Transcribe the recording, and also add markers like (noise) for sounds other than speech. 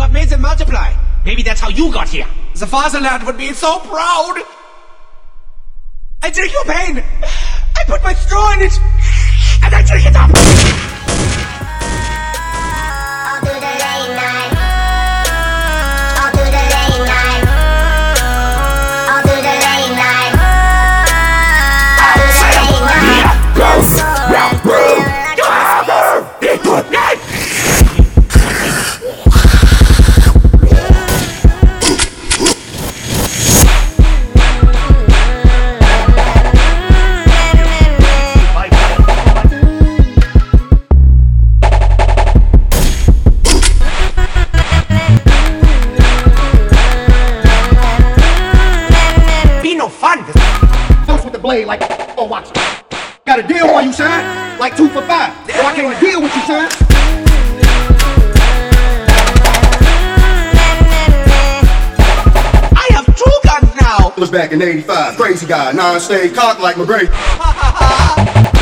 You have made them multiply. Maybe that's how you got here. The fatherland would be so proud. I drink your pain. I put my straw in it, and I drink it up. Close with the blade like oh watch. Got a deal while you shine? Like two for five. So I can't deal with you, son. I have two guns now. Was back in 85. Crazy guy, non-stay cock like McGray. (laughs)